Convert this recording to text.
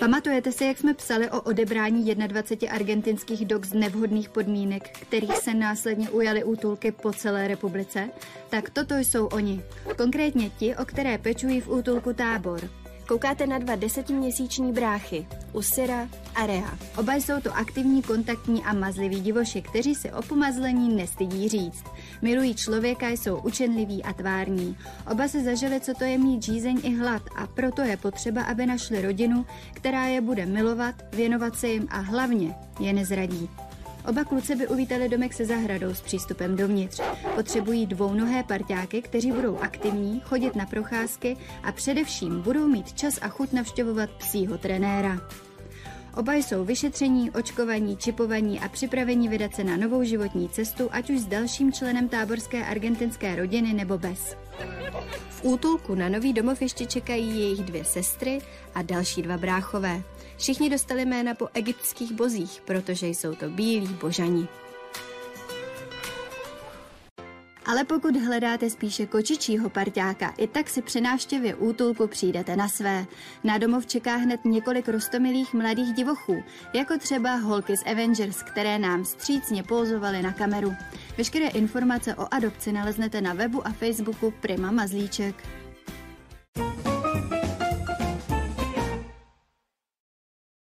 Pamatujete si, jak jsme psali o odebrání 21 argentinských dog z nevhodných podmínek, kterých se následně ujali útulky po celé republice? Tak toto jsou oni. Konkrétně ti, o které pečují v útulku tábor. Koukáte na dva desetiměsíční bráchy, Usira a Rea. Oba jsou to aktivní, kontaktní a mazliví divoši, kteří si o pomazlení nestydí říct. Milují člověka, jsou učenliví a tvární. Oba se zažili, co to je mít žízeň i hlad a proto je potřeba, aby našli rodinu, která je bude milovat, věnovat se jim a hlavně je nezradí. Oba kluci by uvítali domek se zahradou s přístupem dovnitř. Potřebují dvounohé parťáky, kteří budou aktivní, chodit na procházky a především budou mít čas a chuť navštěvovat psího trenéra. Oba jsou vyšetření, očkovaní, čipovaní a připravení vydat se na novou životní cestu, ať už s dalším členem táborské argentinské rodiny nebo bez. V útulku na nový domov ještě čekají jejich dvě sestry a další dva bráchové. Všichni dostali jména po egyptských bozích, protože jsou to bílí božani. Ale pokud hledáte spíše kočičího parťáka, i tak si při návštěvě útulku přijdete na své. Na domov čeká hned několik rostomilých mladých divochů, jako třeba holky z Avengers, které nám střícně pouzovaly na kameru. Veškeré informace o adopci naleznete na webu a Facebooku Prima Mazlíček.